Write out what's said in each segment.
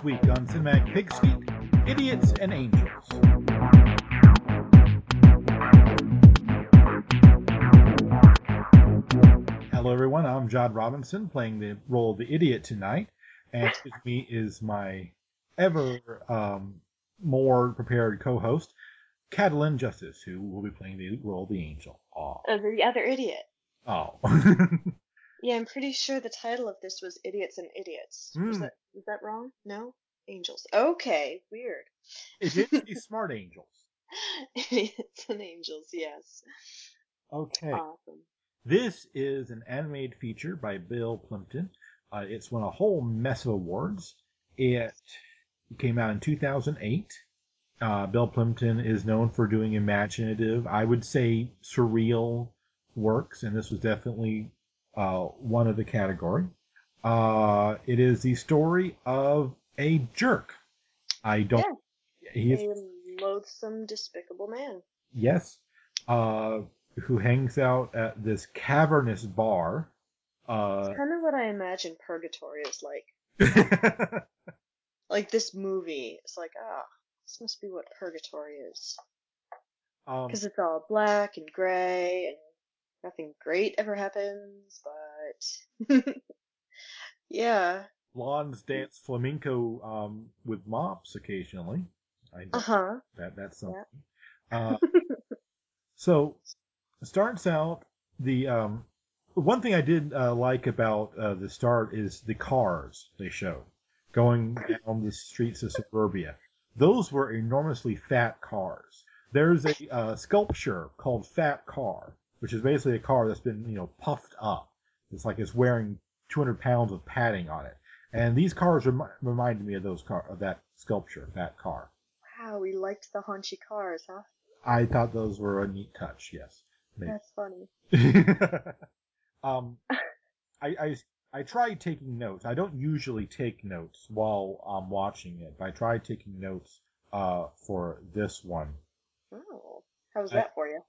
This week on Cinematic Pig Suite, Idiots and Angels. Hello, everyone. I'm John Robinson, playing the role of the idiot tonight, and with me is my ever um, more prepared co-host, Catalin Justice, who will be playing the role of the angel. Oh, the other idiot. Oh. Yeah, I'm pretty sure the title of this was Idiots and Idiots. Was Hmm. that is that wrong? No? Angels. Okay, weird. it the smart angels. Idiots and Angels, yes. Okay. Awesome. This is an animated feature by Bill Plympton. Uh, it's won a whole mess of awards. It came out in 2008. Uh, Bill Plympton is known for doing imaginative, I would say surreal works, and this was definitely uh, one of the category. Uh, it is the story of a jerk. I don't. He is A loathsome, despicable man. Yes. Uh, who hangs out at this cavernous bar. Uh, It's kind of what I imagine purgatory is like. Like this movie. It's like, ah, this must be what purgatory is. um, Because it's all black and gray and nothing great ever happens, but. yeah. blondes dance flamenco um, with mops occasionally. Uh huh. that that's something. Uh, so starts out the um, one thing I did uh, like about uh, the start is the cars they show going down the streets of suburbia. Those were enormously fat cars. There's a uh, sculpture called Fat Car, which is basically a car that's been you know puffed up. It's like it's wearing 200 pounds of padding on it. And these cars remi- reminded me of those car of that sculpture, that Car. Wow, we liked the haunchy cars, huh? I thought those were a neat touch. Yes. Maybe. That's funny. um, I, I I tried taking notes. I don't usually take notes while I'm watching it, but I tried taking notes uh, for this one. Oh, how's I- that for you?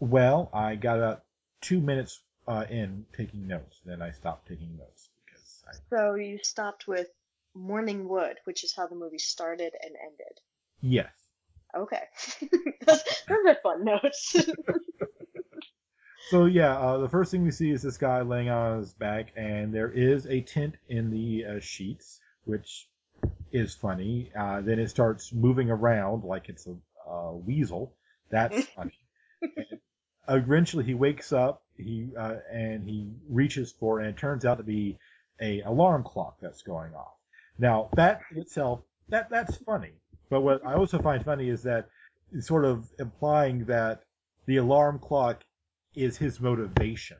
Well, I got about two minutes uh, in taking notes, then I stopped taking notes because I So you stopped with Morning Wood, which is how the movie started and ended. yes. Okay, those, those are fun notes. So yeah, uh, the first thing we see is this guy laying on his back, and there is a tent in the uh, sheets, which is funny. Uh, then it starts moving around like it's a uh, weasel. That's funny. Eventually, he wakes up. He uh, and he reaches for, it and it turns out to be a alarm clock that's going off. Now that itself, that that's funny. But what I also find funny is that it's sort of implying that the alarm clock is his motivation.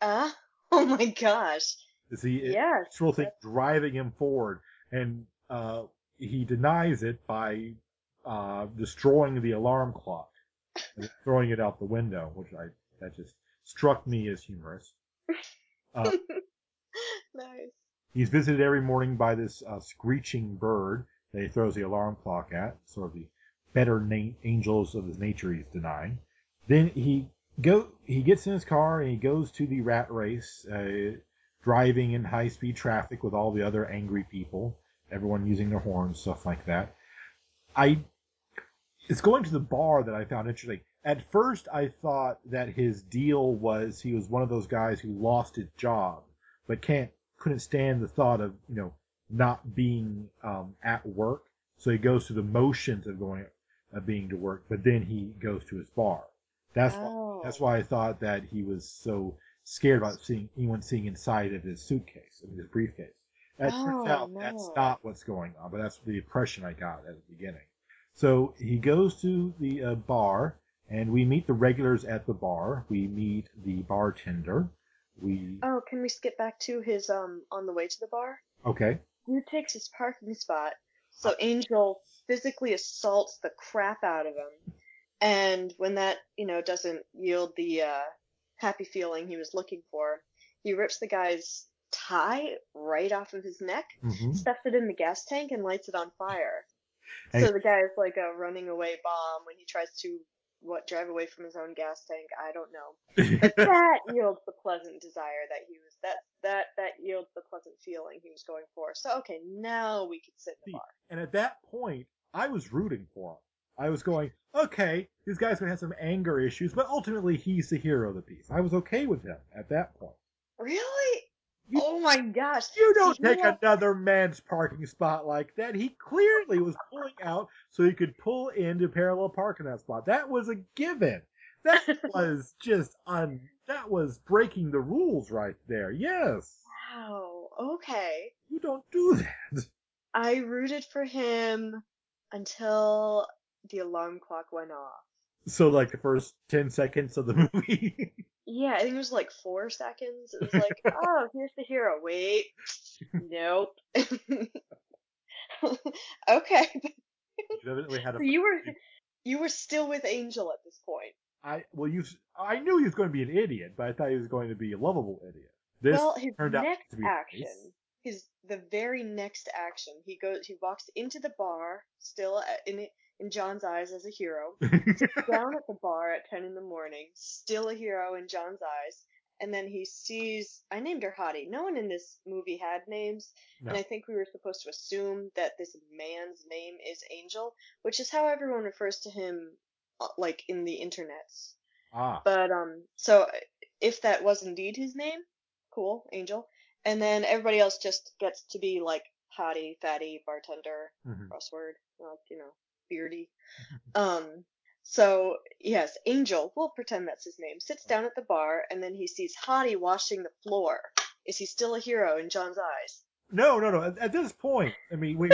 Ah, oh my gosh. Is he Yes. actual thing driving him forward, and uh, he denies it by uh, destroying the alarm clock throwing it out the window, which I that just struck me as humorous. Uh, Nice. he's visited every morning by this uh, screeching bird that he throws the alarm clock at, sort of the better na- angels of his nature he's denying. Then he go he gets in his car and he goes to the rat race, uh, driving in high speed traffic with all the other angry people, everyone using their horns, stuff like that. I it's going to the bar that I found interesting. At first, I thought that his deal was he was one of those guys who lost his job, but can't couldn't stand the thought of you know not being um, at work, so he goes through the motions of going of being to work, but then he goes to his bar. That's why, Oh. that's why I thought that he was so scared about seeing anyone seeing inside of his suitcase, of his briefcase. That turns Oh, out that's not what's going on, but that's the impression I got at the beginning. So he goes to the uh, bar, and we meet the regulars at the bar. We meet the bartender. We Oh, can we skip back to his um on the way to the bar? okay. He takes his parking spot, so Angel physically assaults the crap out of him. And when that, you know, doesn't yield the uh, happy feeling he was looking for, he rips the guy's tie right off of his neck, hmm stuffs it in the gas tank, and lights it on fire. So the guy is like a running away bomb when he tries to what drive away from his own gas tank. I don't know. But that yields the pleasant desire that he was that that that yields the pleasant feeling he was going for. So okay, now we can sit in the bar. and at that point, I was rooting for him. I was going, okay, this guy's gonna have some anger issues, but ultimately he's the hero of the piece. I was okay with him at that point. Really? You- oh my gosh! You don't you take know another man's parking spot like that. He clearly was pulling out so he could pull into parallel park in that spot. That was a given. That was just un. That was breaking the rules right there. Yes, Wow. Okay. you don't do that. I rooted for him until the alarm clock went off. So like the first ten seconds of the movie. Yeah, I think it was like four seconds. It was like, oh, here's the hero. Wait, nope. okay, you had a. so you were you were still with Angel at this point. I well, you. I knew he was going to be an idiot, but I thought he was going to be a lovable idiot. This well, his turned out next to be action, nice. his the very next action, he goes, he walks into the bar, still at- in in John's eyes as a hero, down at the bar at 10 in the morning, still a hero in John's eyes. And then he sees, I named her Hottie. No one in this movie had names. No. And I think we were supposed to assume that this man's name is Angel, which is how everyone refers to him, uh, like in the internets. Ah, But, um, so if that was indeed his name, cool, Angel. And then everybody else just gets to be like Hottie, Fatty, Bartender, mhm. crossword, like, you know, beardy. Um, so yes, Angel, we'll pretend that's his name, sits down at the bar and then he sees Hottie washing the floor. Is he still a hero in John's eyes? no, no, no. At, at this point, I mean, we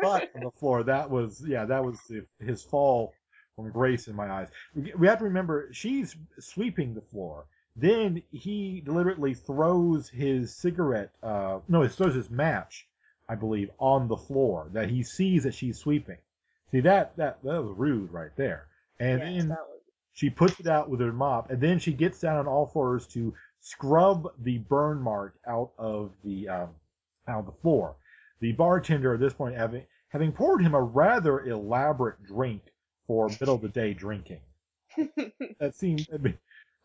butt on the floor. That was yeah, that was the- his fall from grace in my eyes. We we have to remember she's sweeping the floor. Then he deliberately throws his cigarette, uh, no, he throws his match, I believe, on the floor that he sees that she's sweeping. See that that that was rude right there. And yes, then was. she puts it out with her mop, and then she gets down on all fours to scrub the burn mark out of the um, out of the floor. The bartender at this point having having poured him a rather elaborate drink for middle of the day drinking. That seems. I mean,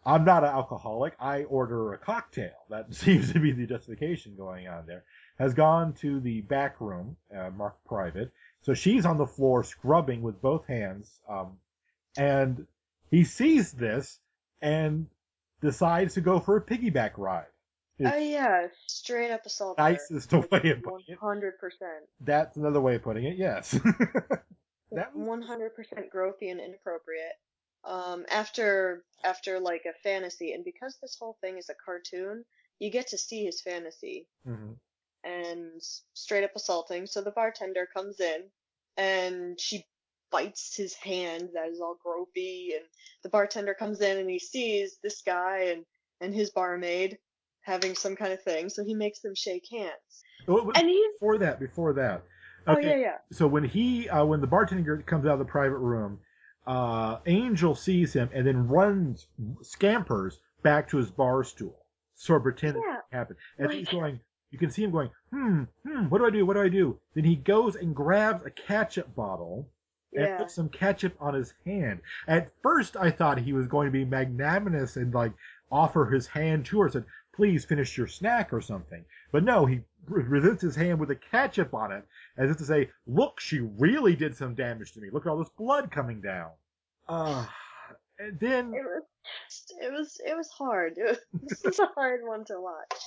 I'm not an alcoholic. I order a cocktail. That seems to be the justification going on there. Has gone to the back room, uh, marked private. So she's on the floor scrubbing with both hands, um, and he sees this and decides to go for a piggyback ride. oh yeah, straight up assault. Nicest way of One putting it. hundred percent. That's another way of putting it. Yes. that One hundred percent growthy and inappropriate. Um, after after like a fantasy, and because this whole thing is a cartoon, you get to see his fantasy. Mhm. And straight up assaulting. So the bartender comes in and she bites his hand that is all gropey and the bartender comes in and he sees this guy and, and his barmaid having some kind of thing, so he makes them shake hands. Oh, And he's before that, before that. oh yeah yeah. So when he, uh, when the bartender comes out of the private room, uh, Angel sees him and then runs, scampers back to his bar stool, sort of pretending Yeah, it happened. And like- he's going, you can see him going, hmm, hmm, what do I do? What do I do? Then he goes and grabs a ketchup bottle and Yeah. puts some ketchup on his hand. At first, I thought he was going to be magnanimous and like offer his hand to her, said, "Please finish your snack" or something. But no, he re- presents his hand with the ketchup on it, as if to say, "Look, she really did some damage to me. Look at all this blood coming down." Uh, and then It was it was it was hard. It was, this was a hard one to watch.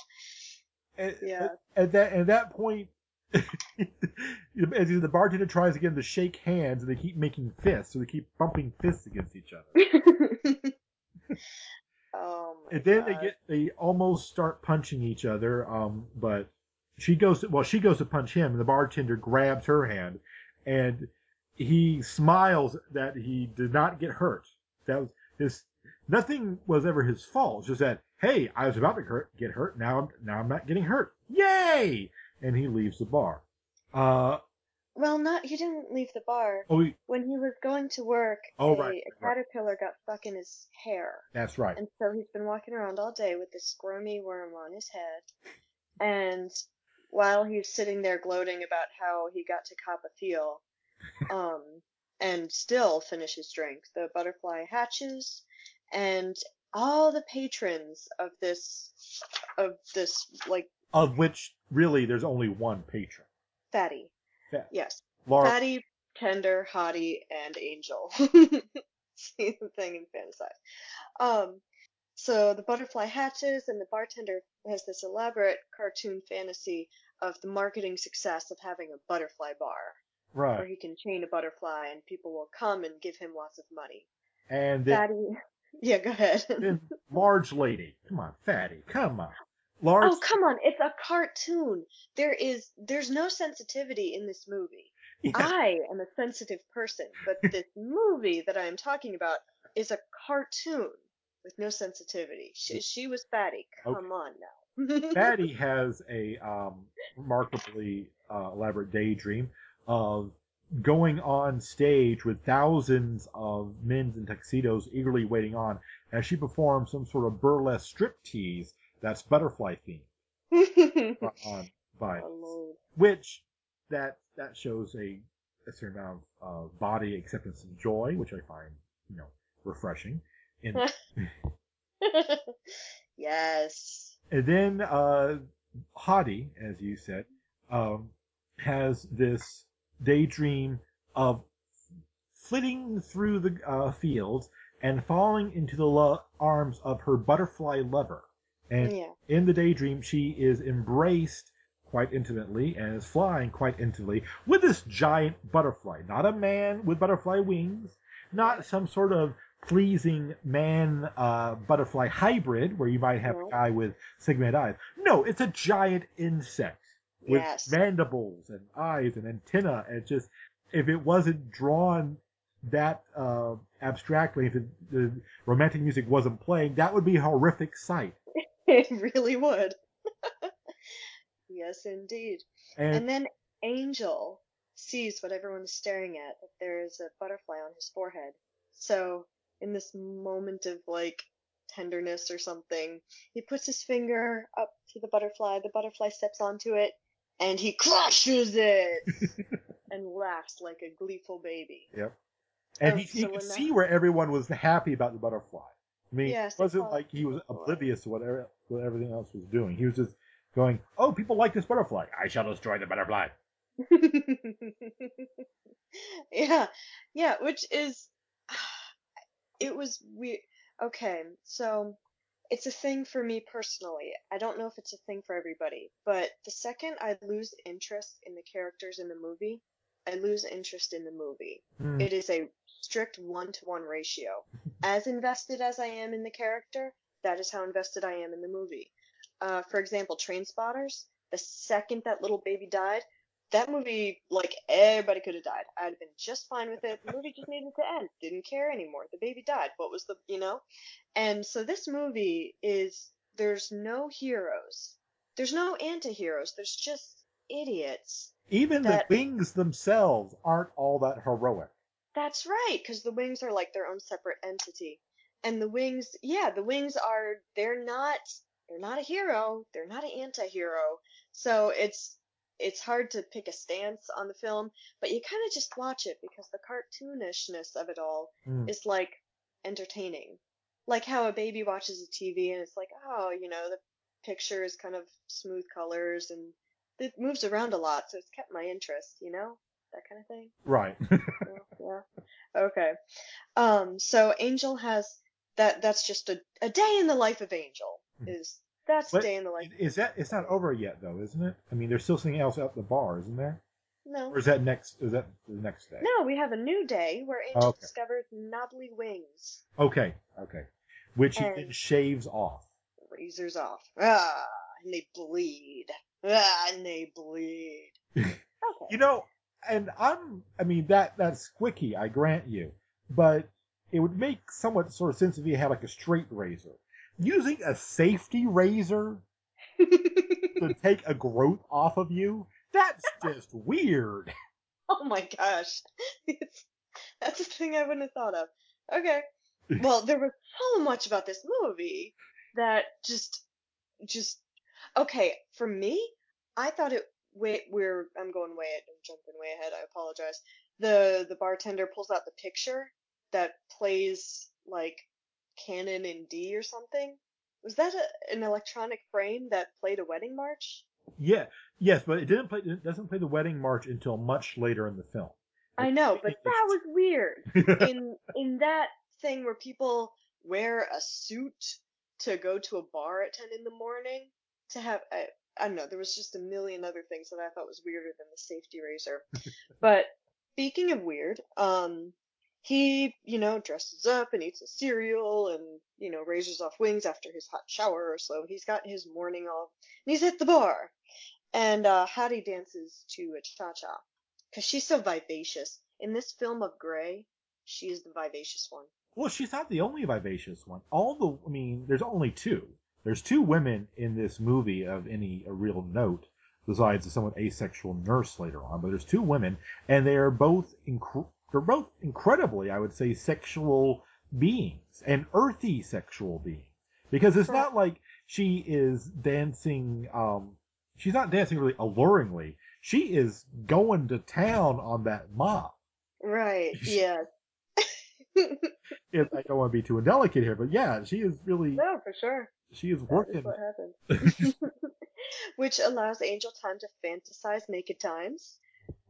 At, Yeah. at, at that at that point. as the bartender tries again to shake hands, and they keep making fists, so they keep bumping fists against each other. oh and then they get they almost start punching each other um but she goes to, well she goes to punch him and the bartender grabs her hand and he smiles that he did not get hurt that was his nothing was ever his fault just that hey i was about to hurt, get hurt now i'm now i'm not getting hurt yay and he leaves the bar uh Well, not he didn't leave the bar. oh he- When he was going to work, Oh, a, right, a right. caterpillar got stuck in his hair. that's right And so he's been walking around all day with this squirmy worm on his head. And while he's sitting there gloating about how he got to cop a feel, um, and still finish his drink. The butterfly hatches, and all the patrons of this of this like Of which really there's only one patron. fatty. Fat- Yes. Laura Fatty, tender, hottie, and angel. Same thing in fantasize. Um, so the butterfly hatches, and the bartender has this elaborate cartoon fantasy of the marketing success of having a butterfly bar, where he can chain a butterfly and people will come and give him lots of money. And then, Fatty, yeah, go ahead. large lady. Come on, fatty. Come on. Large oh, come on, it's a cartoon. There is, there's no sensitivity in this movie. Yeah. I am a sensitive person, but this movie that I am talking about is a cartoon with no sensitivity. She, she was fatty. Okay. Come on now. Fatty has a um, remarkably uh, elaborate daydream of going on stage with thousands of men in tuxedos eagerly waiting on as she performs some sort of burlesque striptease that's butterfly themed on by oh, which that that shows a, a certain amount of uh, body acceptance and joy, which I find you know refreshing. And, yes. and then uh, Hottie, as you said, um, has this daydream of flitting through the uh, fields and falling into the lo- arms of her butterfly lover. And Yeah. in the daydream, she is embraced quite intimately and is flying quite intimately with this giant butterfly. Not a man with butterfly wings, not some sort of pleasing man uh, butterfly hybrid where you might have No. a guy with segmented eyes. No, it's a giant insect with Yes. mandibles and eyes and antenna and just if it wasn't drawn that uh, abstractly, if it, the romantic music wasn't playing, that would be a horrific sight. It really would. yes, indeed. And, And then Angel sees what everyone is staring at, that there is a butterfly on his forehead. So, in this moment of like tenderness or something, he puts his finger up to the butterfly, the butterfly steps onto it, and he crushes it and laughs like a gleeful baby. yep. And Oh, he, he could that- see where everyone was happy about the butterfly. I mean, Yes, it wasn't like he was oblivious to whatever what everything else was doing. He was just going, "Oh, people like this butterfly. I shall destroy the butterfly." yeah, yeah, which is, it was weird. Okay, so it's a thing for me personally. I don't know if it's a thing for everybody, but the second I lose interest in the characters in the movie, I lose interest in the movie. Hmm. It is a strict one to one ratio. As invested as I am in the character, that is how invested I am in the movie. Uh, for example, Train Spotters, the second that little baby died, that movie, like, everybody could have died. I'd have been just fine with it. The movie just needed to end. Didn't care anymore. The baby died. What was the, you know? And so this movie is, there's no heroes. There's no anti-heroes. There's just idiots. Even that- the wings themselves aren't all that heroic. That's right, because the wings are like their own separate entity. And the wings, yeah, the wings are, they're not, they're not a hero. They're not an anti-hero. So it's, it's hard to pick a stance on the film, but you kind of just watch it because the cartoonishness of it all Hmm. is like entertaining. Like how a baby watches a TV and it's like, oh, you know, the picture is kind of smooth colors and it moves around a lot, so it's kept my interest, you know? That kind of thing. Right. Yeah. yeah. Okay. Um, so Angel has that that's just a, a day in the life of Angel. Hmm. Is that's But day in the life is that it's not over yet though, isn't it? I mean, there's still something else at the bar, isn't there? no. Or is that next? Is that the next day? No, we have a new day where Angel Okay. discovers knobbly wings. Okay, okay. Which he then shaves off. Razors off. Ah, and they bleed. Ah, and they bleed. Okay. You know, and I'm, I mean, that that's squicky, I grant you, but it would make somewhat sort of sense if he had like a straight razor. Using a safety razor to take a growth off of you, that's just weird. oh my gosh. It's, that's a thing I wouldn't have thought of. Okay. Well, there was so much about this movie that just, just, okay, for me, I thought it, wait, we're, I'm going way, I'm jumping way ahead, I apologize. the the bartender pulls out the picture that plays like Canon in D or something. Was that a, an electronic frame that played a wedding march? Yeah, yes, but it didn't play. It doesn't play the wedding march until much later in the film. I know, but that was weird. in in that thing where people wear a suit to go to a bar at 10 in the morning to have I, I don't know there was just a million other things that i thought was weirder than the safety razor but speaking of weird um he you know dresses up and eats a cereal and you know raises off wings after his hot shower or so he's got his morning off and he's at the bar and uh hattie dances to a cha-cha because she's so vivacious in this film of gray she is the vivacious one Well, she's not the only vivacious one. All the, I mean, there's only two. There's two women in this movie of any real note, besides the somewhat asexual nurse later on. But there's two women, and they are both inc- they're both incredibly, I would say, sexual beings and earthy sexual beings. Because it's not like she is dancing. Um, she's not dancing really alluringly. She is going to town on that mop. right yeah If I don't want to be too indelicate here, but yeah, she is really no for sure she is That is working. what happened. Which allows Angel time to fantasize naked times.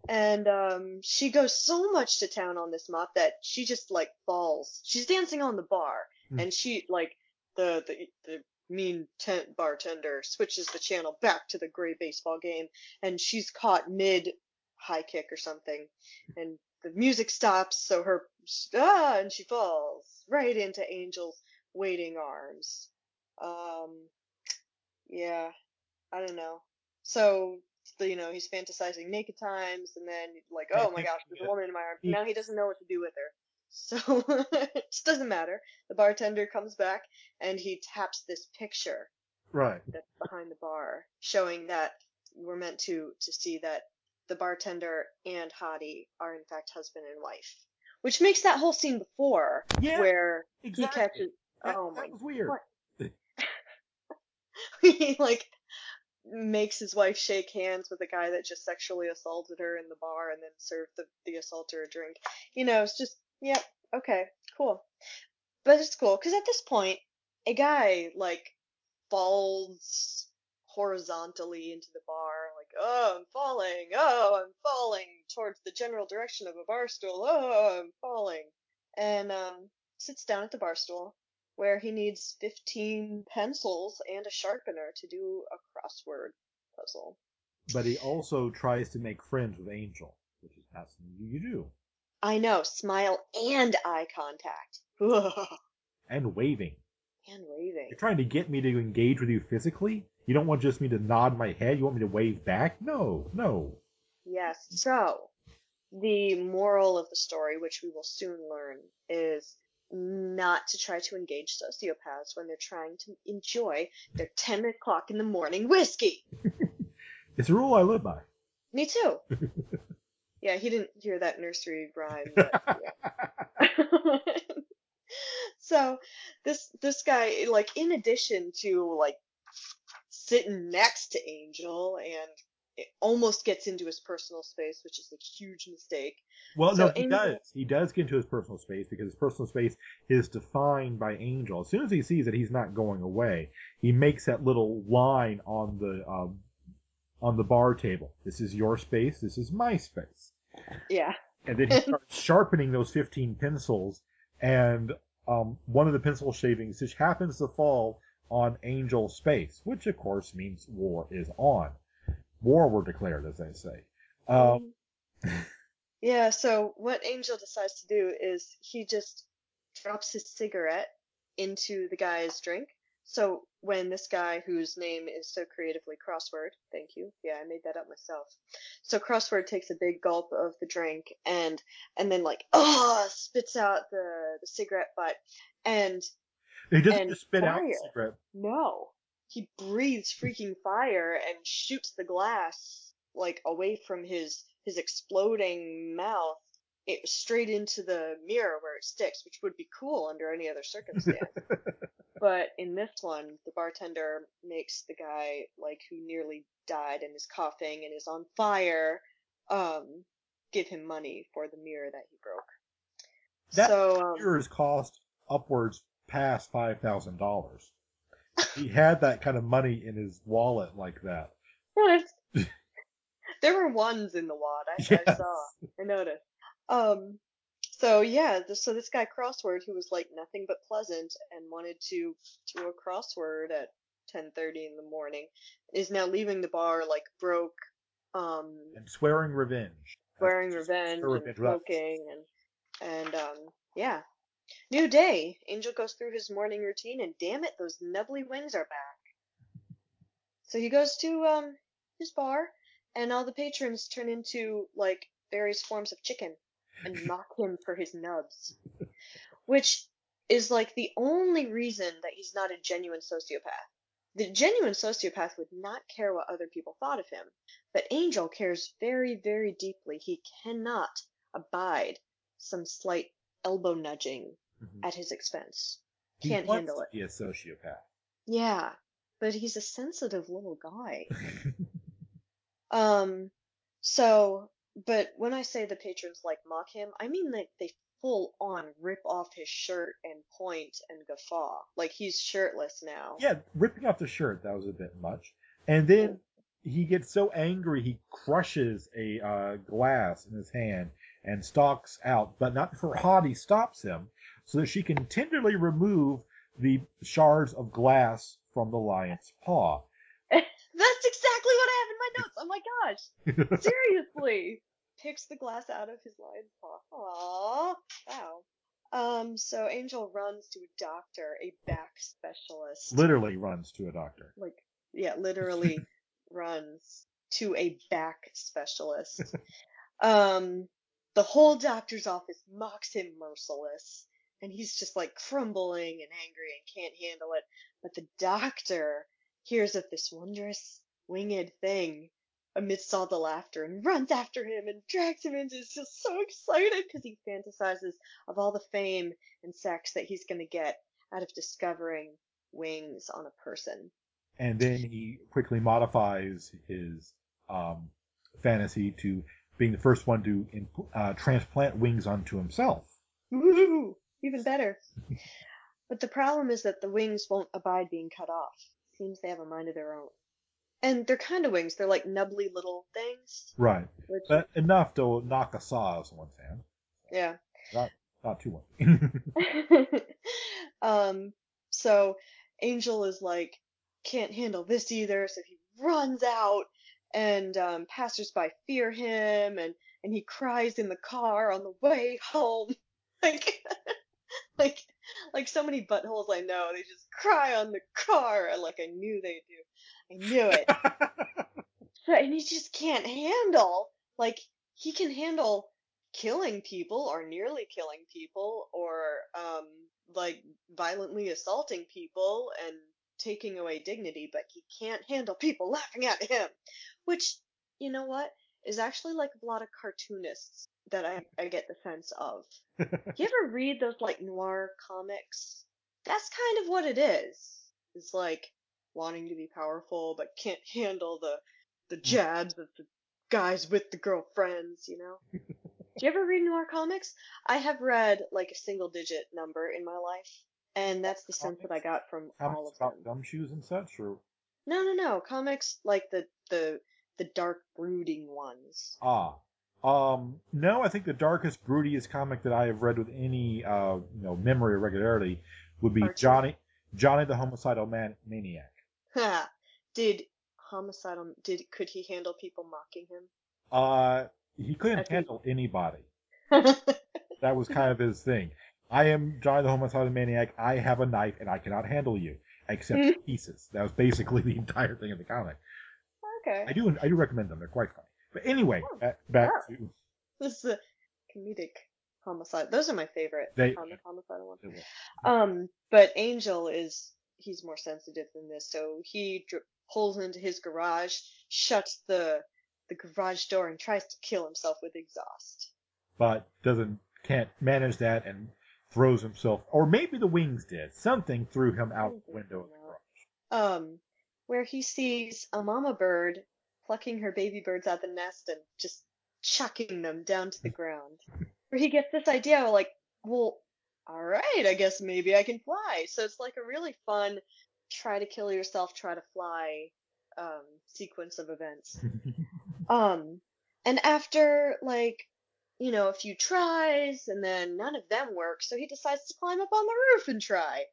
And um, she goes so much to town on this mop that she just like falls. She's dancing on the bar, Hmm. and she like the the the mean tent bartender switches the channel back to the gray baseball game, and she's caught mid high kick or something, and the music stops, so her ah, and she falls right into Angel's waiting arms. Um, yeah, I don't know. So, the, you know, he's fantasizing naked times, and then like, oh my gosh, there's a woman in my arms. he- Now he doesn't know what to do with her. So it just doesn't matter. The bartender comes back and he taps this picture Right. that's behind the bar, showing that we're meant to to see that the bartender and Hottie are in fact husband and wife, which makes that whole scene before Yeah, where exactly. he catches. That, oh that my was weird. he like makes his wife shake hands with a guy that just sexually assaulted her in the bar and then served the, the assaulter a drink. You know, it's just, yep, okay, cool. But it's cool, because at this point, a guy, like, falls horizontally into the bar, like, oh, I'm falling, oh, I'm falling towards the general direction of a bar stool, oh, I'm falling. And, um, sits down at the bar stool, where he needs 15 pencils and a sharpener to do a crossword puzzle. But he also tries to make friends with Angel, which is not something you do. I know, smile and eye contact. And waving. and waving. You're trying to get me to engage with you physically? You don't want just me to nod my head? You want me to wave back? No, no. Yes. So, the moral of the story, which we will soon learn, is not to try to engage sociopaths when they're trying to enjoy their 10 o'clock in the morning whiskey. It's a rule I live by. Me too. yeah, he didn't hear that nursery rhyme, but yeah. so this this guy like in addition to like sitting next to Angel and it almost gets into his personal space, which is a huge mistake. Well, So no, he Angel- does. He does get into his personal space because his personal space is defined by Angel. As soon as he sees that he's not going away, he makes that little line on the um, on the bar table. This is your space. This is my space. Yeah. And then he starts sharpening those 15 pencils, and um, one of the pencil shavings just happens to fall on Angel's space, which of course means war is on. War were declared, as they say. Um, yeah, so what Angel decides to do is he just drops his cigarette into the guy's drink. So when this guy whose name is so creatively Crossword, thank you. Yeah, I made that up myself. So Crossword takes a big gulp of the drink and and then like oh spits out the the cigarette butt and he doesn't just spit out the cigarette. no, he breathes freaking fire and shoots the glass like away from his his exploding mouth it straight into the mirror where it sticks, which would be cool under any other circumstance. but in this one, the bartender makes the guy like who nearly died and is coughing and is on fire, um, give him money for the mirror that he broke. That so um, mirrors cost upwards past five thousand dollars. He had that kind of money in his wallet like that. there were ones in the wad. I, Yes. I saw. I noticed. Um. So yeah. This, so this guy crossword who was like nothing but pleasant and wanted to do a crossword at 10:30 in the morning is now leaving the bar like broke. Um. And swearing revenge. Swearing That's revenge and revenge smoking and and um yeah. New day. Angel goes through his morning routine and damn it, those nubbly wings are back. So he goes to um his bar and all the patrons turn into like various forms of chicken and mock him for his nubs. Which is like the only reason that he's not a genuine sociopath. The genuine sociopath would not care what other people thought of him. But Angel cares very, very deeply. He cannot abide some slight elbow nudging Mhm. at his expense. He Can't wants handle to it. Be a sociopath. Yeah, but he's a sensitive little guy. Um, so, but when I say the patrons like mock him, I mean like they full on rip off his shirt and point and guffaw. Like he's shirtless now. yeah, ripping off the shirt that was a bit much. And then he gets so angry he crushes a uh, glass in his hand and stalks out. But not before Hottie stops him so that she can tenderly remove the shards of glass from the lion's paw. That's exactly what I have in my notes. Oh my gosh. Seriously. Picks the glass out of his lion's paw. Aww. Wow. Um, so Angel runs to a doctor, a back specialist. Literally runs to a doctor. like yeah literally runs to a back specialist um the whole doctor's office mocks him merciless and he's just like crumbling and angry and can't handle it. But the doctor hears of this wondrous winged thing amidst all the laughter and runs after him and drags him into just so excited because he fantasizes of all the fame and sex that he's going to get out of discovering wings on a person. And then he quickly modifies his um, fantasy to being the first one to uh, transplant wings onto himself. Woo! Even better. but the problem is that the wings won't abide being cut off. Seems they have a mind of their own. And they're kind of wings. They're like nubbly little things. Right. Which, But enough to knock a saw out of someone's hand. yeah. Not too much. um, so Angel is like, can't handle this either, so he runs out and um, passersby fear him and, and he cries in the car on the way home. like, like, like so many buttholes I know, they just cry on the car like I knew they do. I knew it. So, and he just can't handle, like, he can handle killing people or nearly killing people or, um, like, violently assaulting people and taking away dignity, but he can't handle people laughing at him. Which, you know what, is actually like a lot of cartoonists that I, I get the sense of. You ever read those, like, noir comics? That's kind of what it is. It's like wanting to be powerful, but can't handle the the hmm. jabs of the guys with the girlfriends, you know? Do you ever read noir comics? I have read like a single digit number in my life, and that's the sense that I got from all Comics of about them. gumshoes and such, or No, no, no. Comics like the the the dark brooding ones. ah, um, no. I think the darkest, broodiest comic that I have read with any uh, you know memory or regularity would be Archie. Johnny Johnny the Homicidal Man- Maniac. Ha! Did homicidal did could he handle people mocking him? Uh, he couldn't I think- handle anybody. That was kind of his thing. I am Johnny the Homicidal Maniac. I have a knife and I cannot handle you except pieces. That was basically the entire thing of the comic. okay. I do I do recommend them. They're quite funny. But anyway, Oh, back, back wow. to This is a comedic homicide. Those are my favorite They- comic homicidal ones. Um, but Angel is he's more sensitive than this, so he dr- pulls into his garage, shuts the the garage door, and tries to kill himself with exhaust. but doesn't can't manage that and throws himself or maybe the wings did. Something threw him out the window of the garage. Um, where he sees a mama bird plucking her baby birds out of the nest and just chucking them down to the ground. Where he gets this idea, like, well, all right, I guess maybe I can fly. So it's like a really fun try to kill yourself, try to fly um, sequence of events. Um, and after like, you know, a few tries and then none of them work, so he decides to climb up on the roof and try.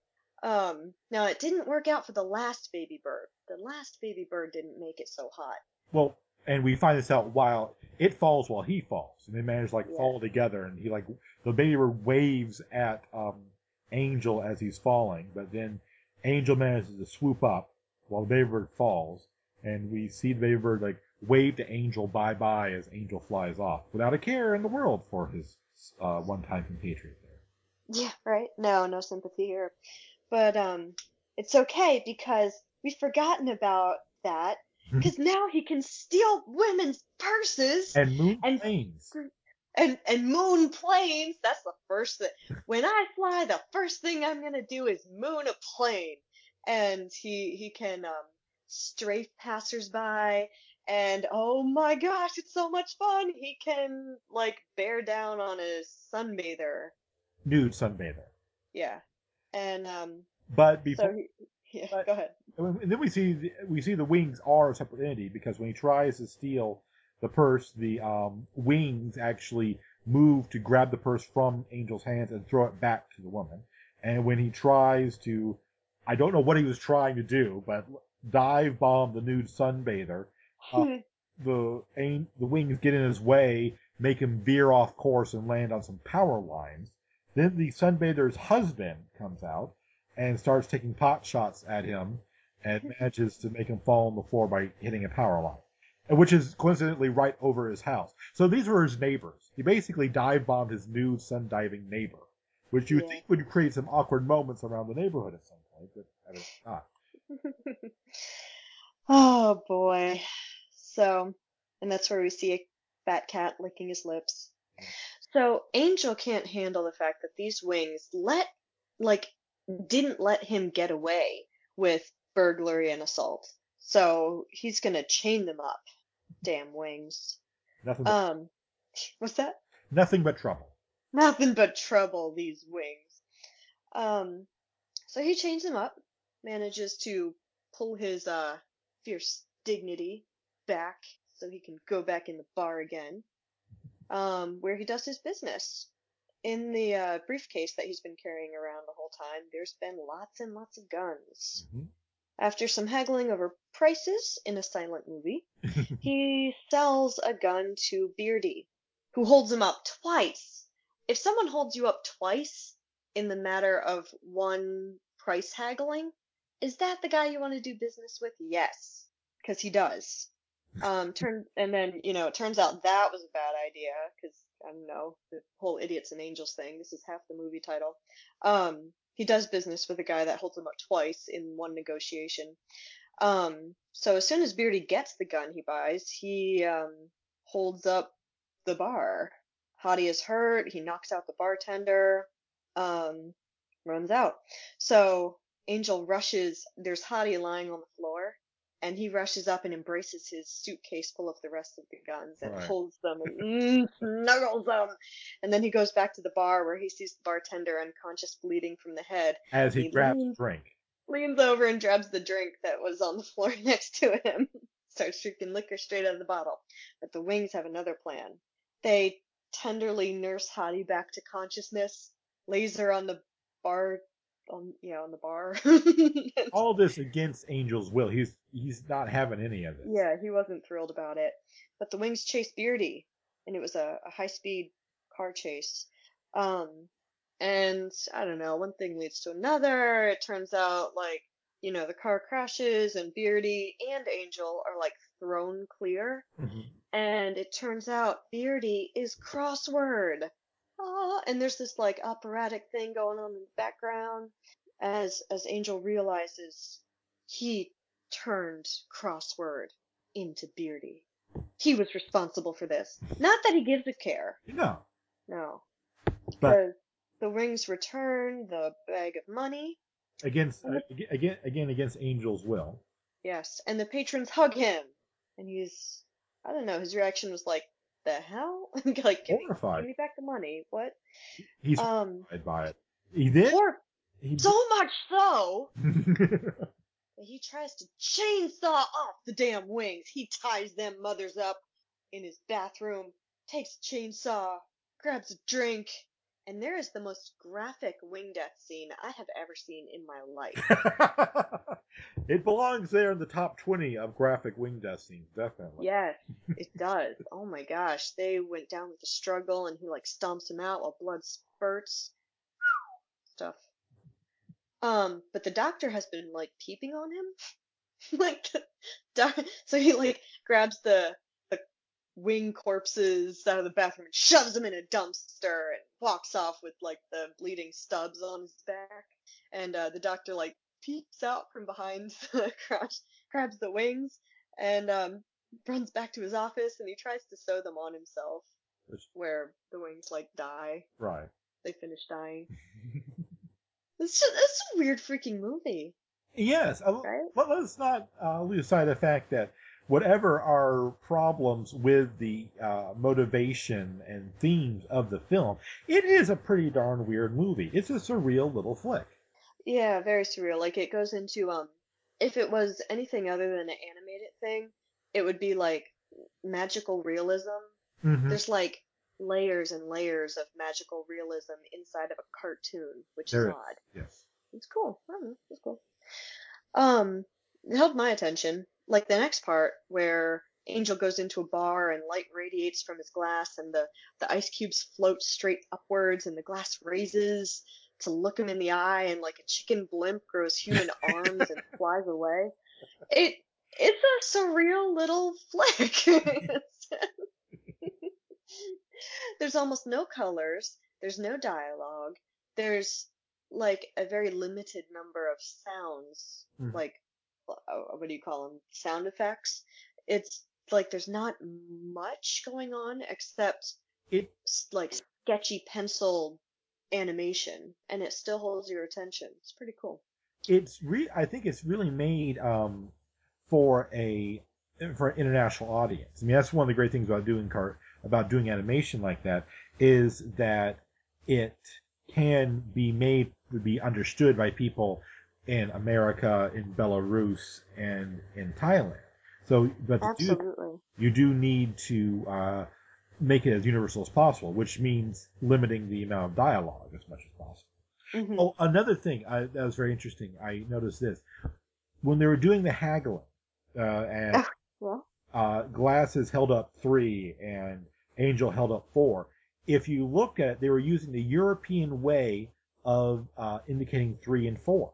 Um, now it didn't work out for the last baby bird. The last baby bird didn't make it so hot. Well, and we find this out while it falls while he falls, and they manage to like Yeah. fall together, and he like the baby bird waves at um Angel as he's falling, but then Angel manages to swoop up while the baby bird falls, and we see the baby bird like wave to Angel bye bye as Angel flies off without a care in the world for his uh, one time compatriot there. Yeah, right? No, no sympathy here. But um it's okay because we've forgotten about that because now he can steal women's purses And Moon And- Planes. and and moon planes. That's the first thing. When I fly, the first thing I'm gonna do is moon a plane. And he he can um strafe passersby and oh my gosh, it's so much fun. He can like bear down on a sunbather. nude sunbather. Yeah. And um But before so he yeah, but- go ahead. And then we see the, we see the wings are a separate entity because when he tries to steal the purse, the um, wings actually move to grab the purse from Angel's hands and throw it back to the woman. And when he tries to, I don't know what he was trying to do, but dive bomb the nude sunbather, uh, the aim, the wings get in his way, make him veer off course and land on some power lines. Then the sunbather's husband comes out and starts taking pot shots at him and manages to make him fall on the floor by hitting a power line, which is coincidentally right over his house. So these were his neighbors. He basically dive bombed his new sun diving neighbor, which you Yeah. think would create some awkward moments around the neighborhood at some point, but I not. oh boy. So, and that's where we see a fat cat licking his lips. So Angel can't handle the fact that these wings let, like, didn't let him get away with burglary and assault. So he's gonna chain them up. Damn wings. Nothing but, Um, what's that? nothing but trouble. Nothing but trouble, these wings. Um, so he chains them up, manages to pull his, uh, fierce dignity back so he can go back in the bar again, um, where he does his business. In the, uh, briefcase that he's been carrying around the whole time, there's been lots and lots of guns. Mhm. After some haggling over prices in a silent movie, he sells a gun to Beardy, who holds him up twice. If someone holds you up twice in the matter of one price haggling, is that the guy you want to do business with? Yes, because he does. Um, turn and then you know it turns out that was a bad idea because I don't know the whole idiots and angels thing. This is half the movie title. Um, he does business with a guy that holds him up twice in one negotiation. Um, so as soon as Beardy gets the gun he buys, he um, holds up the bar. Hottie is hurt. He knocks out the bartender. Um, runs out. So Angel rushes. There's Hottie lying on the floor, and he rushes up and embraces his suitcase full of the rest of the guns and Right. holds them and mm, snuggles them. And then he goes back to the bar where he sees the bartender unconscious, bleeding from the head As he He grabs leans- drink. leans over and grabs the drink that was on the floor next to him. Starts drinking liquor straight out of the bottle. But the wings have another plan. They tenderly nurse Hottie back to consciousness, lays her on the bar, on yeah, on the bar. All this against Angel's will. He's he's not having any of it. yeah, he wasn't thrilled about it. But the wings chase Beardy, and it was a, a high-speed car chase. Um, and I don't know, one thing leads to another. It turns out, like, you know, the car crashes, and Beardy and Angel are, like, thrown clear. Mhm. And it turns out Beardy is crossword. Ah, and there's this, like, operatic thing going on in the background as, as Angel realizes he turned crossword into Beardy. He was responsible for this. Not that he gives a care. No. No. But- Because the rings return the bag of money. Against uh, again again against Angel's will. Yes. And the patrons hug him. And he's, I don't know, his reaction was like, the hell? like, give me, give Horrified. me back the money. What? He's Um, horrified by it. He did. he so much so that he tries to chainsaw off the damn wings. He ties them mothers up in his bathroom, takes a chainsaw, grabs a drink, and there is the most graphic wing death scene I have ever seen in my life. it belongs there in the top twenty of graphic wing death scenes, definitely. Yes, it does. Oh my gosh, they went down with a struggle, and he like stomps him out while blood spurts. Stuff. Um, but the doctor has been like peeping on him, like, doc- so he like grabs the wing corpses out of the bathroom and shoves them in a dumpster and walks off with like the bleeding stubs on his back. And uh, the doctor like peeps out from behind the crotch, grabs the wings, and um, runs back to his office and he tries to sew them on himself, Which- where the wings like die. Right. They finish dying. It's just, it's a weird freaking movie, Yes. uh, right? Let, let's not uh, lose sight of the fact that whatever our problems with the uh, motivation and themes of the film, it is a pretty darn weird movie. It's a surreal little flick. Yeah, very surreal. Like it goes into um, if it was anything other than an animated thing, it would be like magical realism. Mm-hmm. There's like layers and layers of magical realism inside of a cartoon, which There is odd. Yes. It's cool. I don't know. It's cool. Um, it held my attention. Like the next part where Angel goes into a bar and light radiates from his glass and the, the ice cubes float straight upwards and the glass raises to look him in the eye and like a chicken blimp grows human arms and flies away. It it's a surreal little flick. There's almost no colors. There's no dialogue. There's like a very limited number of sounds, Mhm. like uh, what do you call them? Sound effects. It's like there's not much going on except It s- like sketchy pencil animation, and it still holds your attention. It's pretty cool. it's re- I think it's really made um, for a for an international audience. I mean, that's one of the great things about doing cart about doing animation like that is that it can be made to be understood by people in America, in Belarus, and in Thailand. So, but Absolutely. you do need to uh, make it as universal as possible, which means limiting the amount of dialogue as much as possible. Mhm. Oh, another thing I, that was very interesting. I noticed this when they were doing the haggling, uh, and Well, uh, Glasses held up three and Angel held up four. If you look at it, they were using the European way of uh, indicating three and four.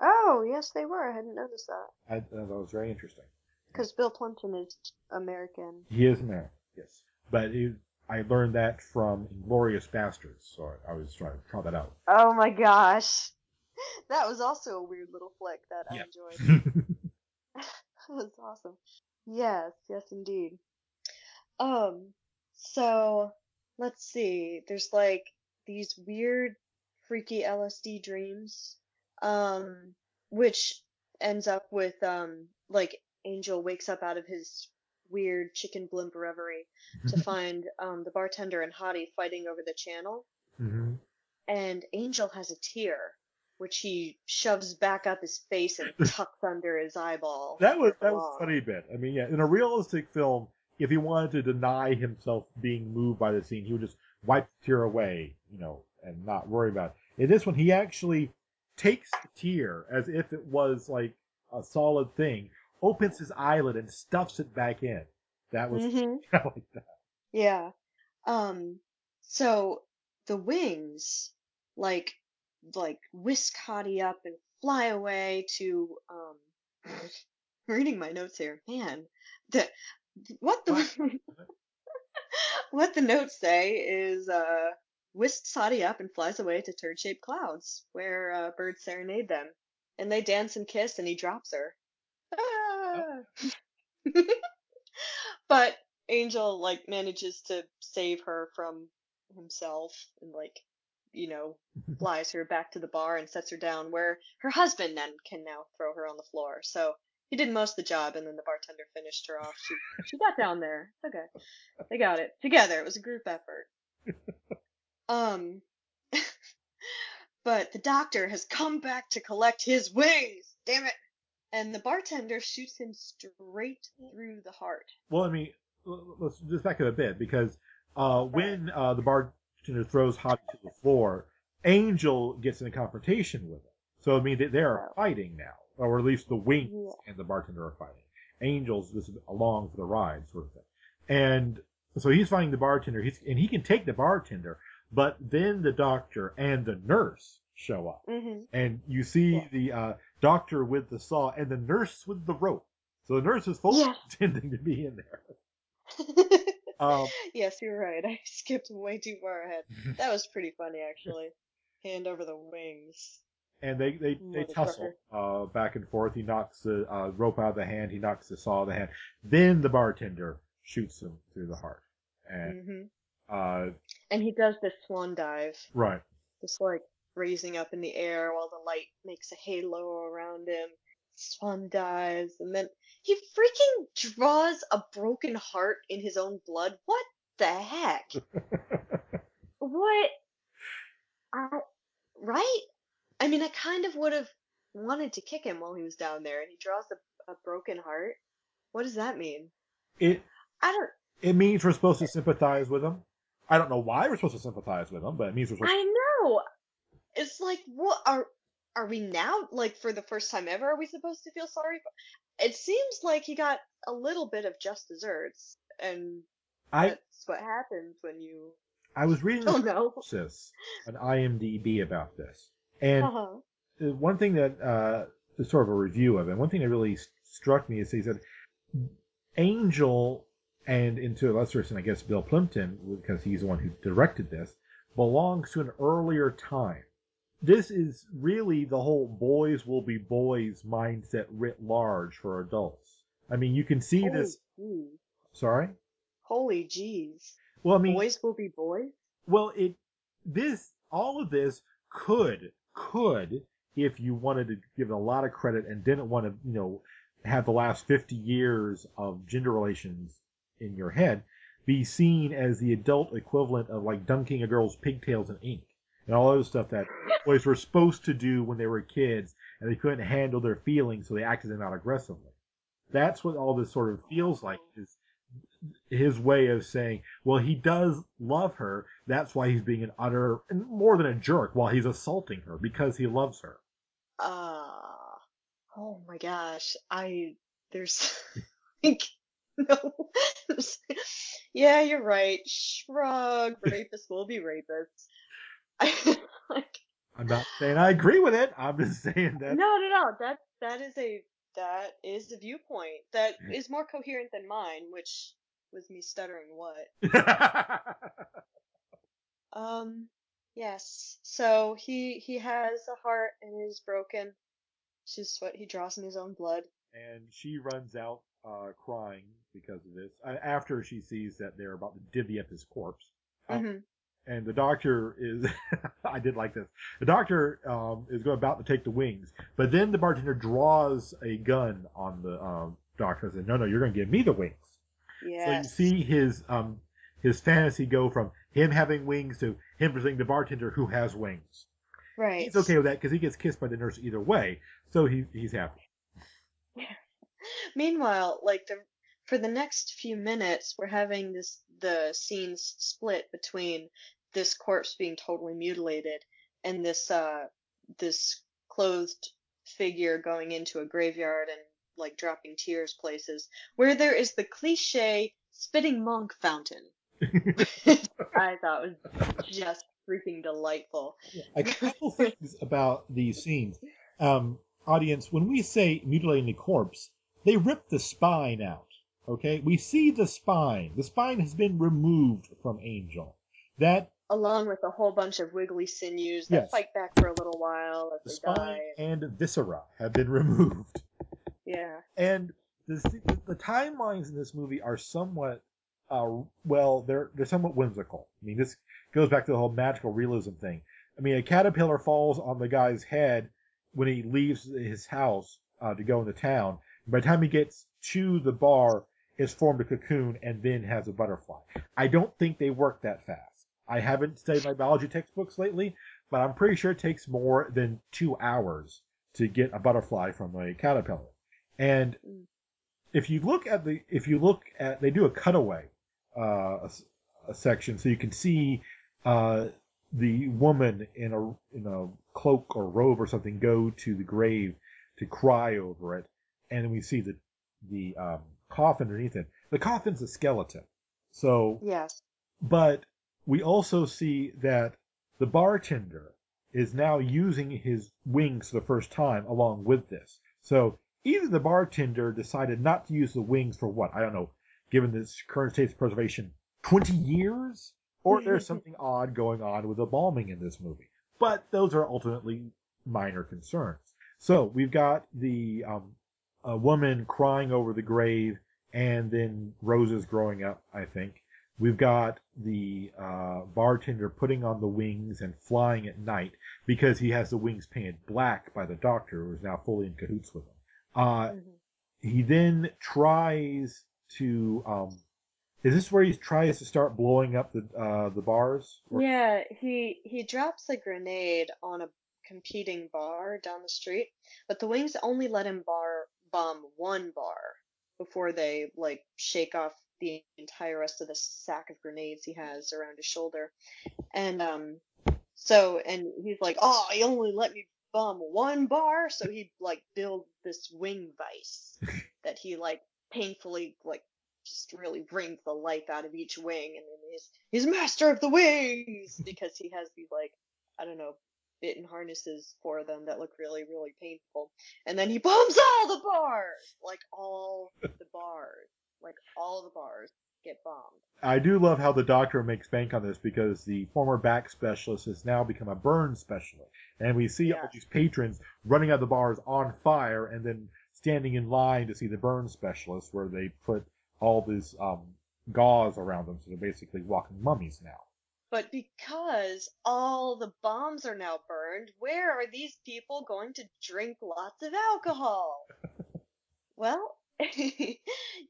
Oh yes, they were. I hadn't noticed that I, that was very interesting. because Bill Plympton is American. He is American, yes, but it, I learned that from Inglourious Basterds, so I, I was trying to try that out. Oh my gosh. That was also a weird little flick that I enjoyed. That was awesome. Yes, yes indeed. Um, so let's see. There's like these weird, freaky LSD dreams, um, which ends up with um, like Angel wakes up out of his weird chicken blimp reverie to find um the bartender and Hottie fighting over the channel, hmm and Angel has a tear. Which he shoves back up his face and tucks under his eyeball. That was that was a funny bit. I mean, yeah, in a realistic film, if he wanted to deny himself being moved by the scene, he would just wipe the tear away, you know, and not worry about it. In this one, he actually takes the tear as if it was like a solid thing, opens his eyelid and stuffs it back in. That was Mhm. I like that. Yeah. Um, so the wings, like, like whisk Hottie up and fly away to, um, reading my notes here, man, the, what the, what the notes say is, uh, whisks Hottie up and flies away to turd-shaped clouds, where, uh, birds serenade them. And they dance and kiss and he drops her. Ah! but Angel like manages to save her from himself and like you know flies her back to the bar and sets her down where her husband then can now throw her on the floor. So he did most of the job, and then the bartender finished her off. She she got down there. Okay. They got it together. It was a group effort. Um, but the doctor has come back to collect his wings. Damn it! And the bartender shoots him straight through the heart. Well, I mean, let's just back up a bit because uh, when uh, the bartender throws Hottie to the floor, Angel gets in a confrontation with him. So I mean, they, they are fighting now, or at least the wings Yeah. and the bartender are fighting. Angel's just along for the ride, sort of thing. And so he's fighting the bartender. He's and he can take the bartender, but then the doctor and the nurse show up, hmm and you see Yeah. the uh, doctor with the saw and the nurse with the rope. So the nurse is fully Yeah. pretending to be in there. Um, yes, you're right. I skipped way too far ahead. That was pretty funny, actually. Hand over the wings. and they they, they tussle uh, back and forth. He knocks the uh, rope out of the hand. He knocks the saw out of the hand. Then the bartender shoots him through the heart. And hmm uh, And he does this swan dive, right, just like raising up in the air while the light makes a halo around him. Swan dives, and then he freaking draws a broken heart in his own blood. What the heck? What? I, right? I mean, I kind of would have wanted to kick him while he was down there, and he draws a, a broken heart. What does that mean? it I don't. it means we're supposed to sympathize with him. I don't know why we're supposed to sympathize with him, but it means we're supposed. I know. It's like, what are are we now? Like for the first time ever, are we supposed to feel sorry? For, it seems like he got a little bit of just desserts, and I that's what happens when you I was reading a know. synopsis on IMDb about this, and Uh-huh. uh, one thing that uh, is sort of a review of it. One thing that really struck me is he said Angel and into a lesser extent, I guess Bill Plympton, because he's the one who directed this, belongs to an earlier time. This is really the whole boys will be boys mindset writ large for adults. I mean, you can see Holy this. Sorry. Holy jeez. Well, I mean, Boys will be boys. Well, it this all of this could could if you wanted to give it a lot of credit and didn't want to you know have the last 50 years of gender relations in your head be seen as the adult equivalent of like dunking a girl's pigtails in ink and all those stuff that boys were supposed to do when they were kids and they couldn't handle their feelings so they acted them out aggressively that's what all this sort of feels like is his way of saying, well, he does love her. That's why he's being an utter, more than a jerk, while he's assaulting her because he loves her. Ah. oh my gosh. I there's like no. yeah, you're right. Shrug. Rapists will be rapists. I, like I'm not saying I agree with it. I'm just saying no, that. no, no. That that is a that is a viewpoint that is more coherent than mine, which was me stuttering what. Um, yes. So he he has a heart and is broken. It's just what he draws in his own blood. and she runs out uh, crying because of this uh, after she sees that they're about to divvy up his corpse. Uh, hmm and the doctor is I did like this. The doctor um, is going about to take the wings, but then the bartender draws a gun on the um, doctor and says, "No, no, you're going to give me the wings." Yes. So you see his um his fantasy go from him having wings to him presenting the bartender who has wings. right. He's okay with that because he gets kissed by the nurse either way, so he he's happy. Meanwhile, like the for the next few minutes, we're having this the scenes split between this corpse being totally mutilated and this uh this clothed figure going into a graveyard and like dropping tears places where there is the cliche spitting monk fountain. I thought was just freaking delightful. A couple things about these scenes. Um, audience, when we say mutilating the corpse, they rip the spine out. Okay, we see the spine. The spine has been removed from Angel. That Along with a whole bunch of wiggly sinews that Yes. fight back for a little while the they spine die. and viscera have been removed. Yeah. and the, the timelines in this movie are somewhat uh, well they're they're somewhat whimsical i mean this goes back to the whole magical realism thing i mean a caterpillar falls on the guy's head when he leaves his house uh, to go into town By the time he gets to the bar, it's formed a cocoon and then has a butterfly. I don't think they work that fast. I haven't studied my biology textbooks lately, but I'm pretty sure it takes more than two hours to get a butterfly from a caterpillar. And if you look at the, if you look at, they do a cutaway, uh, a, a section so you can see, uh, the woman in a, in a cloak or robe or something go to the grave to cry over it. And then we see the, the, um, coffin underneath it. The coffin's a skeleton. So Yes. but we also see that the bartender is now using his wings for the first time along with this. So either the bartender decided not to use the wings for what? I don't know, given this current state of preservation, 20 years? Or there's something odd going on with the embalming in this movie. But those are ultimately minor concerns. So we've got the um, a woman crying over the grave and then roses growing up, I think. We've got the uh, bartender putting on the wings and flying at night because he has the wings painted black by the doctor, who is now fully in cahoots with him. Uh, Mhm. he then tries to. Um, is this where he tries to start blowing up the uh, the bars? Or- Yeah, he he drops a grenade on a competing bar down the street, but the wings only let him bar bomb one bar before they like shake off the entire rest of the sack of grenades he has around his shoulder. And um so and he's like, "Oh, he only let me bomb one bar." So he like build this wing vice that he like painfully like just really wrings the life out of each wing and then he's he's master of the wings because he has these like I don't know bitten harnesses for them that look really really painful and then he bombs all the bars like all the bars like all the bars get bombed I do love how the doctor makes bank on this because the former back specialist has now become a burn specialist. And we see all these patrons running out of the bars on fire and then standing in line to see the burn specialist where they put all this um, gauze around them. So they're basically walking mummies now. But because all the bombs are now burned, where are these people going to drink lots of alcohol? well,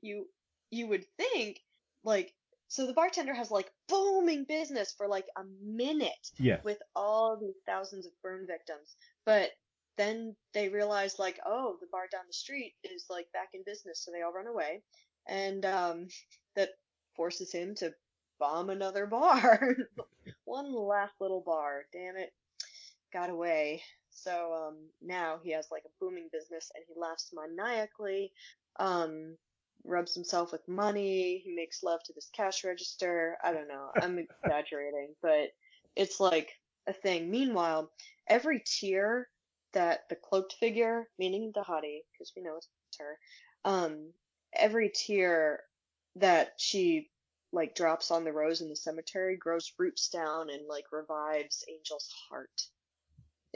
you you would think like so the bartender has like booming business for like a minute Yes. with all these thousands of burn victims. But then they realize like, oh, the bar down the street is like back in business, so they all run away. And um that forces him to bomb another bar. One last little bar. Damn it. Got away. So um now he has like a booming business and he laughs maniacally. Um rubs himself with money, he makes love to this cash register. I don't know. I'm exaggerating, but it's like a thing. Meanwhile, every tear that the cloaked figure, meaning the hottie, because we know it's her, um, every tear that she like drops on the rose in the cemetery grows roots down and like revives Angel's heart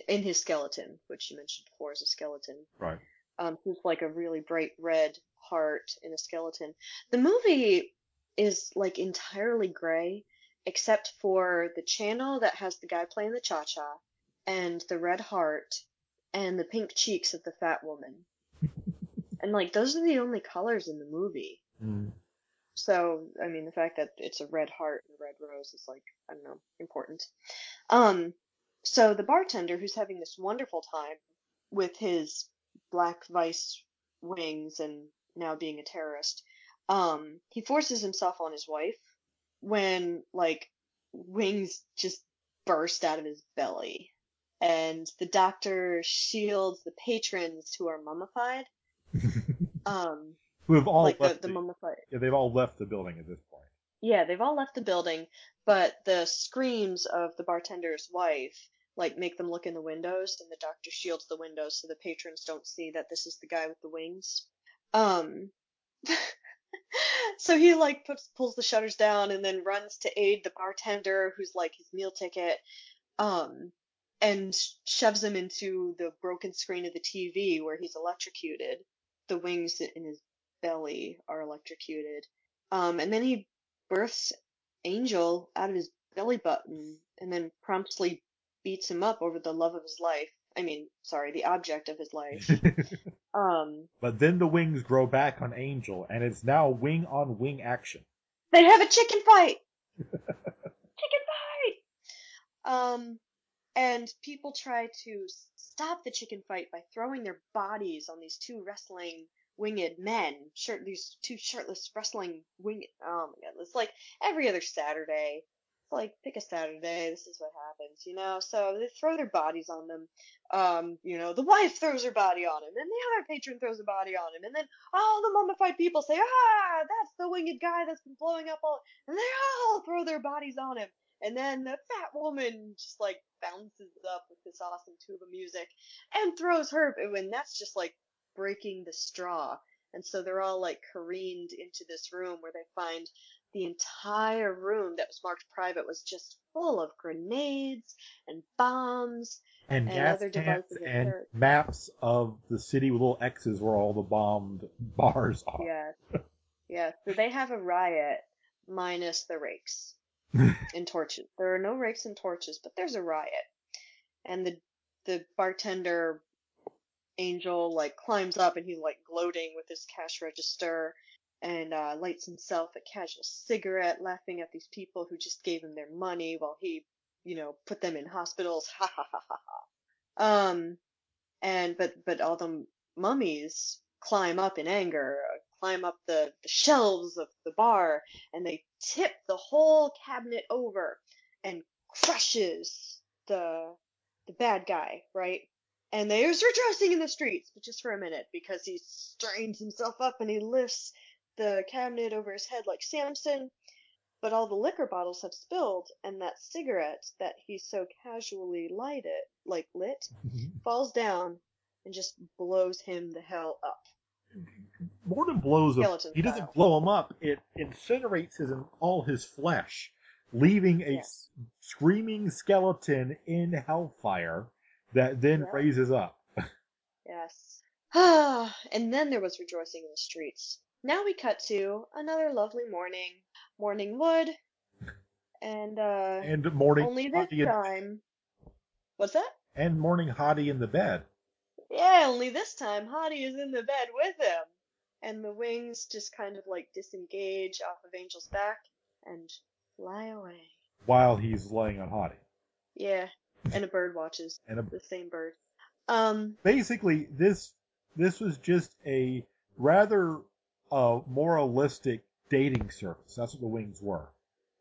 in his skeleton, which you mentioned before is a skeleton. Right. Um, who's like a really bright red heart in a skeleton. The movie is like entirely gray, except for the channel that has the guy playing the cha cha, and the red heart, and the pink cheeks of the fat woman. and like those are the only colors in the movie. Mm. So, I mean, the fact that it's a red heart and a red rose is like, I don't know, important. Um, so the bartender who's having this wonderful time with his black vice wings and now being a terrorist, um, he forces himself on his wife when like wings just burst out of his belly. And the doctor shields the patrons who are mummified. Um, Who have all like the, left the the, mummified. yeah, they've all left the building at this point. Yeah, they've all left the building, but the screams of the bartender's wife like make them look in the windows, and the doctor shields the windows so the patrons don't see that this is the guy with the wings. Um, so he like puts pulls the shutters down and then runs to aid the bartender, who's like his meal ticket, um, and shoves him into the broken screen of the TV where he's electrocuted. The wings in his belly are electrocuted. Um, and then he births Angel out of his belly button and then promptly beats him up over the love of his life. I mean, sorry, the object of his life. Um, But then the wings grow back on Angel, and it's now wing on wing action. they have a chicken fight. chicken fight. Um, and people try to stop the chicken fight by throwing their bodies on these two wrestling winged men. Shirt these two shirtless wrestling winged. Oh my god! It's like every other Saturday. It's like pick a Saturday. This is what happens, you know. So they throw their bodies on them. Um, you know, the wife throws her body on him, and the other patron throws a body on him, and then all the mummified people say, "Ah, that's the winged guy that's been blowing up all," and they all throw their bodies on him. And then the fat woman just like bounces up with this awesome tuba music and throws her, and that's just like breaking the straw. And so they're all like careened into this room where they find the entire room that was marked private was just full of grenades and bombs. And, And gas other devices and maps of the city with little X's where all the bombed bars are. Yeah. Yeah. So they have a riot minus the rakes and torches. There are no rakes and torches, but there's a riot. And the the bartender angel like climbs up and he's like gloating with his cash register and uh, lights himself a casual cigarette, laughing at these people who just gave him their money while he, you know, put them in hospitals. Ha ha ha ha ha. Um, and but but all the mummies climb up in anger, climb up the, the shelves of the bar, and they tip the whole cabinet over and crushes the the bad guy, right? And there's rejoicing in the streets, but just for a minute because he strains himself up and he lifts the cabinet over his head like Samson. But all the liquor bottles have spilled, and that cigarette that he so casually lighted, like lit, falls down and just blows him the hell up. More than blows him, he doesn't style. blow him up. It incinerates his all his flesh, leaving a Yeah. screaming skeleton in hellfire that then Yeah. raises up. Yes. Ah, and then there was rejoicing in the streets. Now we cut to another lovely morning. Morning wood. And, uh, And morning only this Hottie in, time. What's that? and morning Hottie in the bed. Yeah, only this time Hottie is in the bed with him. And the wings just kind of like disengage off of Angel's back and fly away. while he's laying on Hottie. Yeah. And a bird watches. And a, The same bird. Um, basically, this this was just a rather uh, moralistic dating service. That's what the wings were.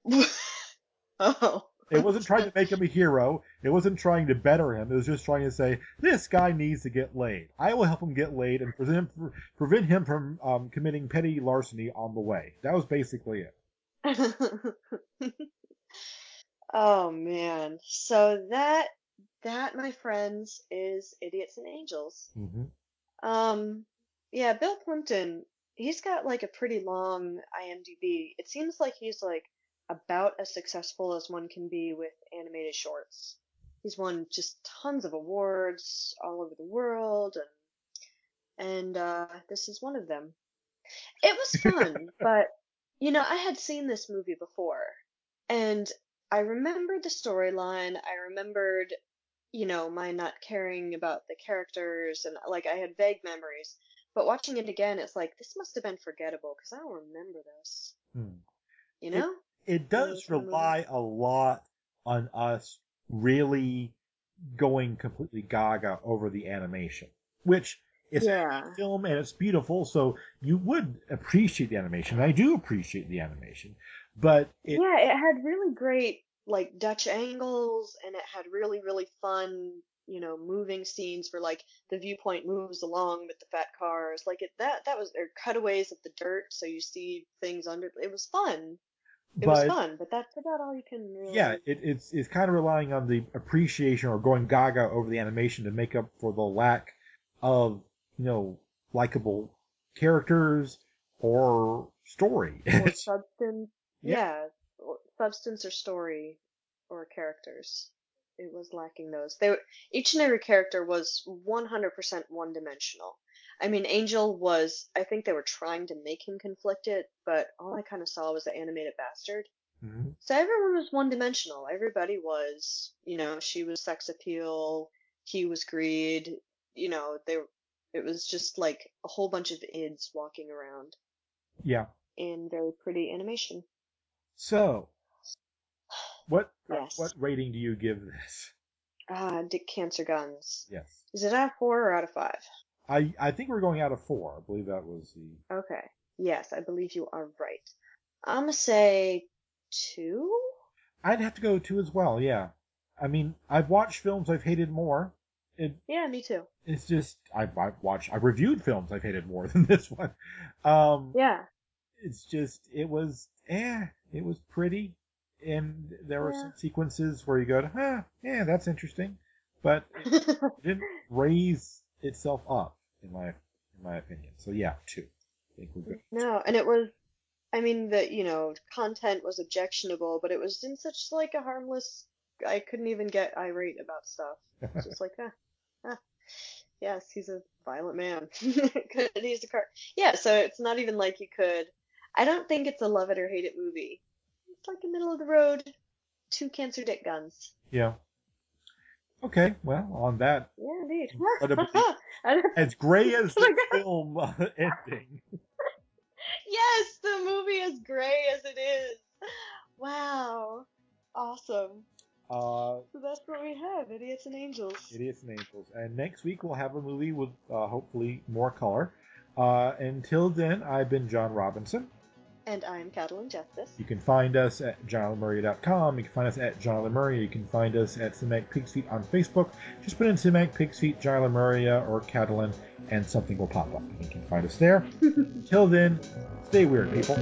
oh. It wasn't trying to make him a hero. It wasn't trying to better him. It was just trying to say this guy needs to get laid. I will help him get laid and prevent prevent him from um, committing petty larceny on the way. That was basically it. oh man. So that that my friends is Idiots and Angels. hmm Um yeah, Bill Plympton, he's got like a pretty long IMDb. It seems like he's like about as successful as one can be with animated shorts. He's won just tons of awards all over the world and and uh this is one of them. It was fun, but you know, I had seen this movie before and I remembered the storyline. I remembered, you know, my not caring about the characters and like I had vague memories. But watching it again, it's like this must have been forgettable because I don't remember this. Hmm. You know? It of does those kind of rely a lot on us really going completely gaga over the animation, which is yeah. film and it's beautiful, so you would appreciate the animation. I do appreciate the animation, but it yeah, it had really great like Dutch angles and it had really really fun, you know, moving scenes where like the viewpoint moves along with the fat cars. Like it that that was or cutaways of the dirt so you see things under it was fun. It was fun, but that's about all you can really yeah, it, it's it's kind of relying on the appreciation or going gaga over the animation to make up for the lack of you know likable characters or story. or substance. Yeah. Yeah, substance or story or characters. It was lacking those. They were, each and every character was 100% one dimensional. I mean, Angel was, I think they were trying to make him conflicted, but all I kind of saw was the animated bastard. Mhm. So everyone was one dimensional. Everybody was, you know, she was sex appeal, he was greed, you know, they It was just like a whole bunch of ids walking around Yeah. in very pretty animation. So, what Yes. what rating do you give this? Ah, Dick Cancer Guns. Yes. Is it out of four or out of five? I I think we're going out of four. I believe that was the Okay. Yes, I believe you are right. I'm gonna say two. I'd have to go two as well. Yeah. I mean, I've watched films I've hated more. It Yeah, me too. it's just I've, I've watched I've reviewed films I've hated more than this one. Um, Yeah. it's just it was eh, it was pretty, and there were Yeah. some sequences where you go, huh, yeah, that's interesting, but it didn't raise itself up in my in my opinion. So yeah, two. I think we're good. no, and it was. I mean, the you know content was objectionable, but it was in such like a harmless. I couldn't even get irate about stuff. It's just like, ah, ah, yes, he's a violent man. Could use a car. Yeah, so it's not even like you could. I don't think it's a love it or hate it movie. It's like a middle of the road, two cancer dick guns. yeah. Okay, well, on that, Yeah, indeed. As gray as Oh the God. film uh, ending. yes, the movie is gray as it is. Wow, awesome. Uh, So that's what we have, Idiots and Angels. Idiots and Angels. And next week we'll have a movie with uh, hopefully more color. Uh, until then, I've been John Robinson. And I'm Catalin Justice. You can find us at johnmurray.com. You can find us at Murray. You can find us at Cinematic Pig's Feet on Facebook. Just put in Cinematic Pig's Feet, Murray, uh, or Catalin, and something will pop up. You can find us there. Until then, stay weird, people.